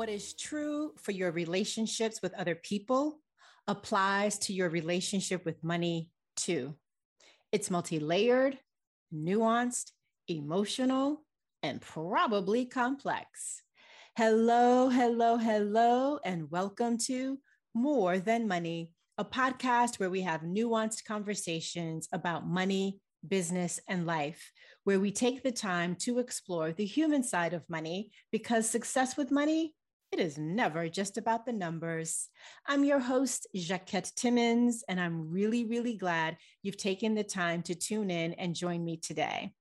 what is true for your relationships with other people applies to your relationship with money too. It's multi layered, nuanced, emotional, and probably complex. Hello, hello, hello, and welcome to More Than Money, a podcast where we have nuanced conversations about money, business, and life, where we take the time to explore the human side of money because success with money it is never just about the numbers. I'm your host, Jacquette Timmons, and I'm really, really glad you've taken the time to tune in and join me today.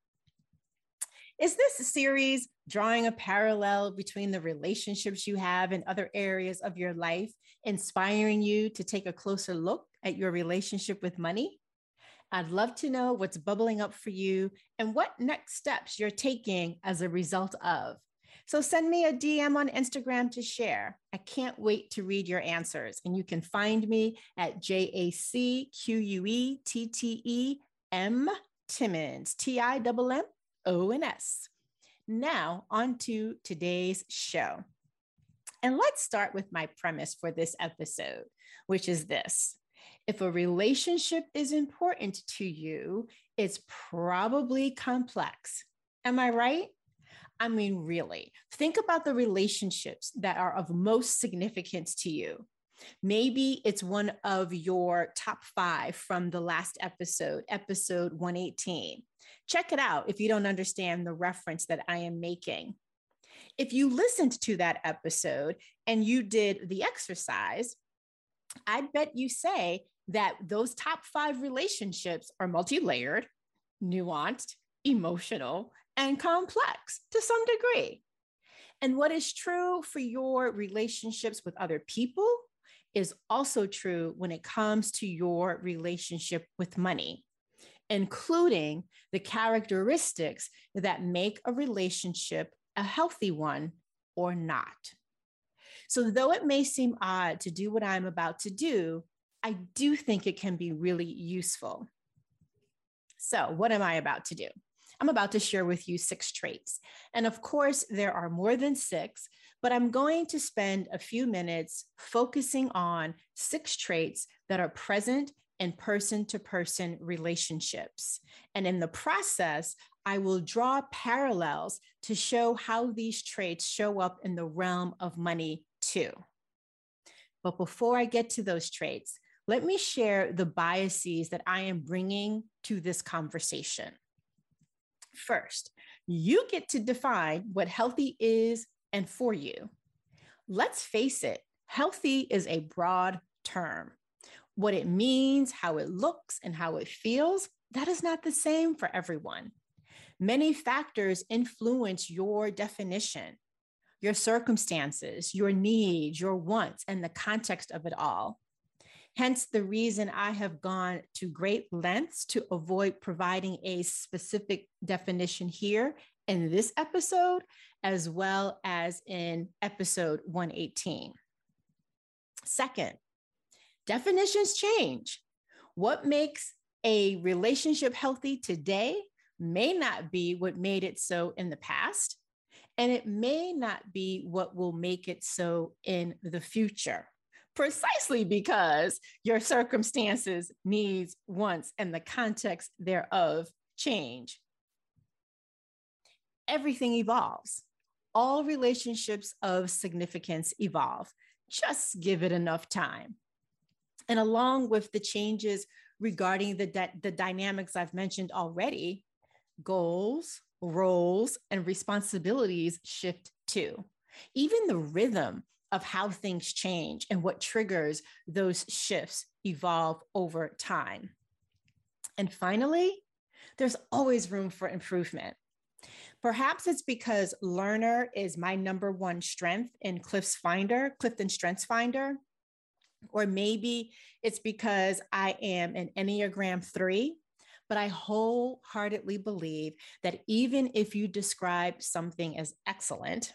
Is this series drawing a parallel between the relationships you have in other areas of your life, inspiring you to take a closer look at your relationship with money? I'd love to know what's bubbling up for you and what next steps you're taking as a result of. So send me a DM on Instagram to share. I can't wait to read your answers. And you can find me at J A C Q U E T T E M Timmons, T I M M O N S. Now, on to today's show. And let's start with my premise for this episode, which is this if a relationship is important to you, it's probably complex. Am I right? I mean, really, think about the relationships that are of most significance to you. Maybe it's one of your top five from the last episode, episode 118. Check it out if you don't understand the reference that I am making. If you listened to that episode and you did the exercise, I bet you say that those top five relationships are multi layered, nuanced, emotional, and complex to some degree. And what is true for your relationships with other people is also true when it comes to your relationship with money, including the characteristics that make a relationship a healthy one or not. So, though it may seem odd to do what I'm about to do, I do think it can be really useful. So, what am I about to do? I'm about to share with you six traits. And of course, there are more than six, but I'm going to spend a few minutes focusing on six traits that are present in person to person relationships. And in the process, I will draw parallels to show how these traits show up in the realm of money too. But before I get to those traits, let me share the biases that I am bringing to this conversation. First, you get to define what healthy is and for you. Let's face it, healthy is a broad term. What it means, how it looks, and how it feels, that is not the same for everyone. Many factors influence your definition, your circumstances, your needs, your wants, and the context of it all. Hence, the reason I have gone to great lengths to avoid providing a specific definition here in this episode, as well as in episode 118. Second, definitions change. What makes a relationship healthy today may not be what made it so in the past, and it may not be what will make it so in the future precisely because your circumstances, needs, wants, and the context thereof change. Everything evolves. All relationships of significance evolve. Just give it enough time. And along with the changes regarding the, the dynamics I've mentioned already, goals, roles, and responsibilities shift too. Even the rhythm of how things change and what triggers those shifts evolve over time. And finally, there's always room for improvement. Perhaps it's because learner is my number one strength in Cliff's Finder, Clifton Strengths Finder. Or maybe it's because I am an Enneagram 3, but I wholeheartedly believe that even if you describe something as excellent,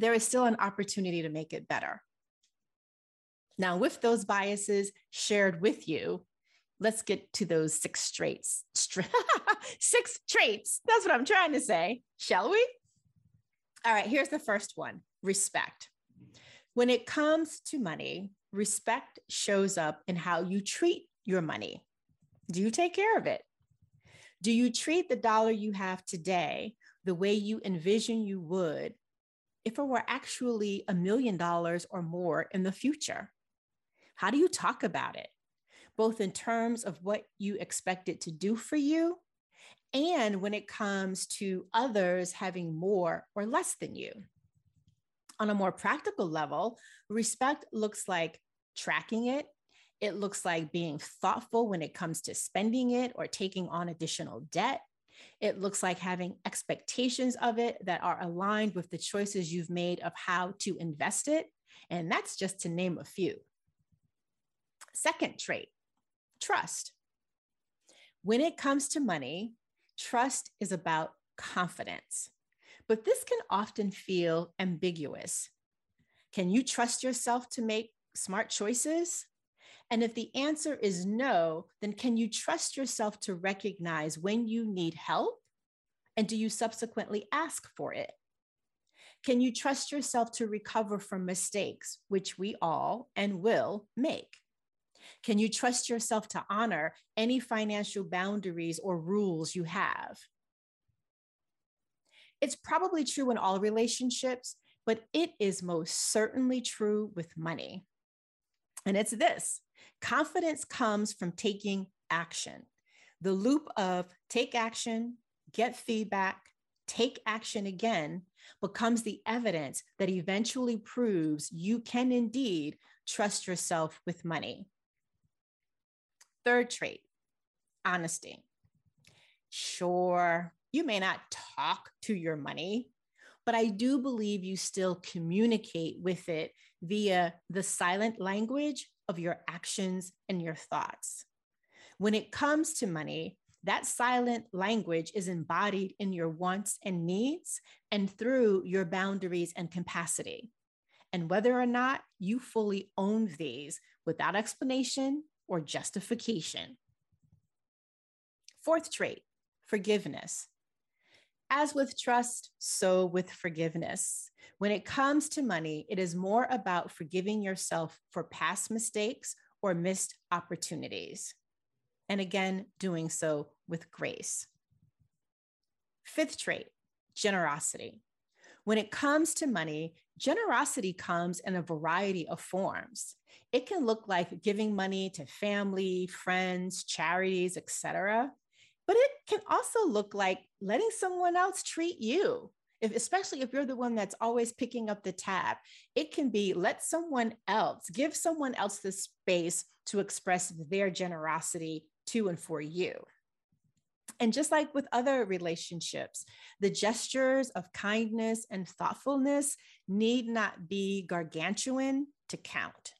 there is still an opportunity to make it better. Now, with those biases shared with you, let's get to those six traits. six traits. That's what I'm trying to say. Shall we? All right, here's the first one respect. When it comes to money, respect shows up in how you treat your money. Do you take care of it? Do you treat the dollar you have today the way you envision you would if it were actually a million dollars or more in the future? How do you talk about it, both in terms of what you expect it to do for you and when it comes to others having more or less than you? On a more practical level, respect looks like tracking it. It looks like being thoughtful when it comes to spending it or taking on additional debt. It looks like having expectations of it that are aligned with the choices you've made of how to invest it. And that's just to name a few. Second trait trust. When it comes to money, trust is about confidence, but this can often feel ambiguous. Can you trust yourself to make smart choices? And if the answer is no, then can you trust yourself to recognize when you need help? And do you subsequently ask for it? Can you trust yourself to recover from mistakes, which we all and will make? Can you trust yourself to honor any financial boundaries or rules you have? It's probably true in all relationships, but it is most certainly true with money. And it's this confidence comes from taking action. The loop of take action, get feedback, take action again becomes the evidence that eventually proves you can indeed trust yourself with money. Third trait honesty. Sure, you may not talk to your money, but I do believe you still communicate with it via the silent language of your actions and your thoughts. When it comes to money, that silent language is embodied in your wants and needs and through your boundaries and capacity. And whether or not you fully own these without explanation or justification. Fourth trait forgiveness. As with trust, so with forgiveness. When it comes to money, it is more about forgiving yourself for past mistakes or missed opportunities. And again, doing so with grace. Fifth trait generosity. When it comes to money, generosity comes in a variety of forms. It can look like giving money to family, friends, charities, etc but it can also look like letting someone else treat you if, especially if you're the one that's always picking up the tab it can be let someone else give someone else the space to express their generosity to and for you and just like with other relationships, the gestures of kindness and thoughtfulness need not be gargantuan to count.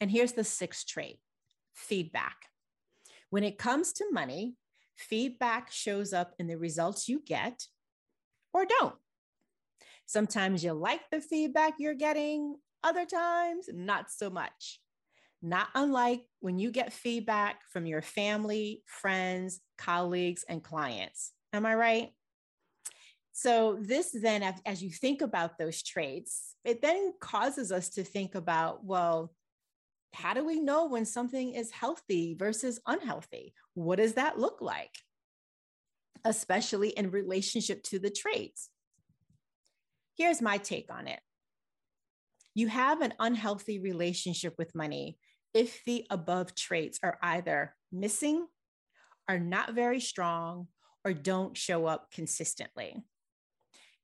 And here's the sixth trait feedback. When it comes to money, feedback shows up in the results you get or don't. Sometimes you like the feedback you're getting, other times, not so much. Not unlike when you get feedback from your family, friends, colleagues, and clients. Am I right? So, this then, as you think about those traits, it then causes us to think about well, how do we know when something is healthy versus unhealthy? What does that look like? Especially in relationship to the traits. Here's my take on it. You have an unhealthy relationship with money if the above traits are either missing, are not very strong, or don't show up consistently.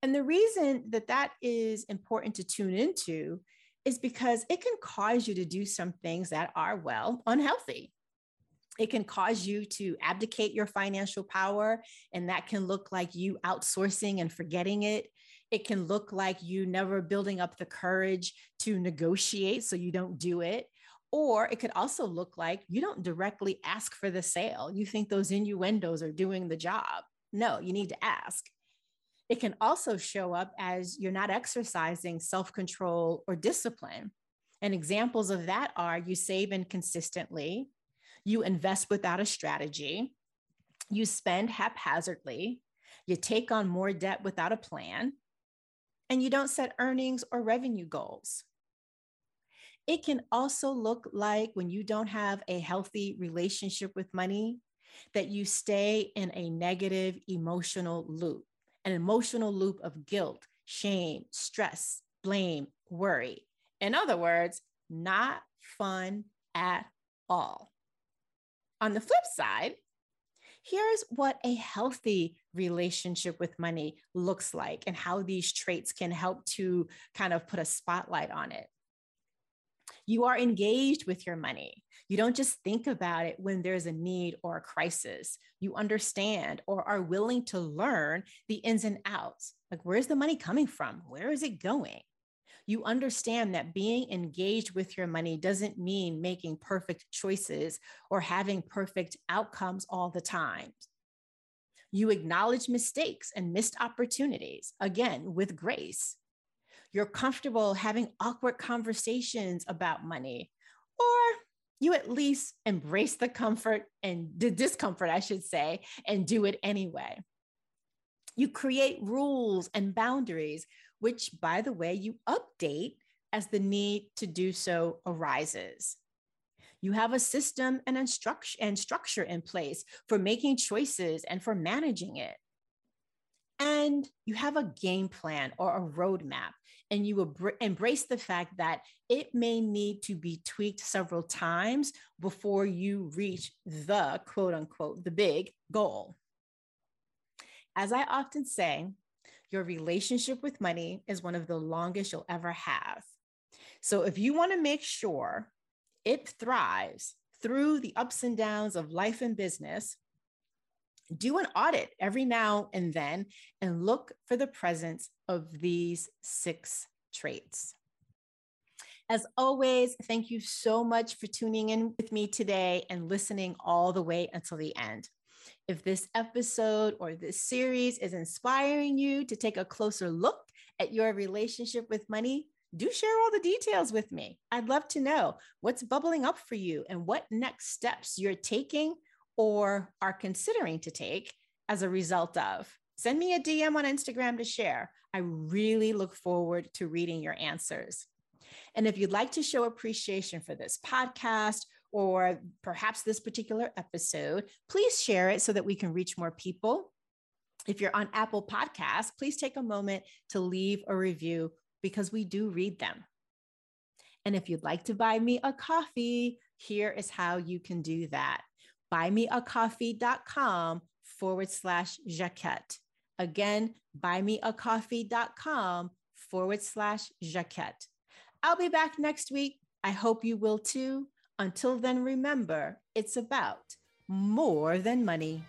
And the reason that that is important to tune into is because it can cause you to do some things that are, well, unhealthy. It can cause you to abdicate your financial power, and that can look like you outsourcing and forgetting it. It can look like you never building up the courage to negotiate, so you don't do it. Or it could also look like you don't directly ask for the sale. You think those innuendos are doing the job. No, you need to ask. It can also show up as you're not exercising self control or discipline. And examples of that are you save inconsistently, you invest without a strategy, you spend haphazardly, you take on more debt without a plan, and you don't set earnings or revenue goals. It can also look like when you don't have a healthy relationship with money, that you stay in a negative emotional loop, an emotional loop of guilt, shame, stress, blame, worry. In other words, not fun at all. On the flip side, here's what a healthy relationship with money looks like and how these traits can help to kind of put a spotlight on it. You are engaged with your money. You don't just think about it when there's a need or a crisis. You understand or are willing to learn the ins and outs. Like, where's the money coming from? Where is it going? You understand that being engaged with your money doesn't mean making perfect choices or having perfect outcomes all the time. You acknowledge mistakes and missed opportunities, again, with grace. You're comfortable having awkward conversations about money, or you at least embrace the comfort and the discomfort, I should say, and do it anyway. You create rules and boundaries, which, by the way, you update as the need to do so arises. You have a system and, instruct- and structure in place for making choices and for managing it. And you have a game plan or a roadmap and you embrace the fact that it may need to be tweaked several times before you reach the quote unquote the big goal. As I often say, your relationship with money is one of the longest you'll ever have. So if you want to make sure it thrives through the ups and downs of life and business, do an audit every now and then and look for the presence of these six traits. As always, thank you so much for tuning in with me today and listening all the way until the end. If this episode or this series is inspiring you to take a closer look at your relationship with money, do share all the details with me. I'd love to know what's bubbling up for you and what next steps you're taking or are considering to take as a result of. Send me a DM on Instagram to share. I really look forward to reading your answers. And if you'd like to show appreciation for this podcast or perhaps this particular episode, please share it so that we can reach more people. If you're on Apple Podcasts, please take a moment to leave a review because we do read them. And if you'd like to buy me a coffee, here is how you can do that buymeacoffee.com forward slash Jacquette. Again, buymeacoffee.com forward slash Jacquette. I'll be back next week. I hope you will too. Until then, remember, it's about more than money.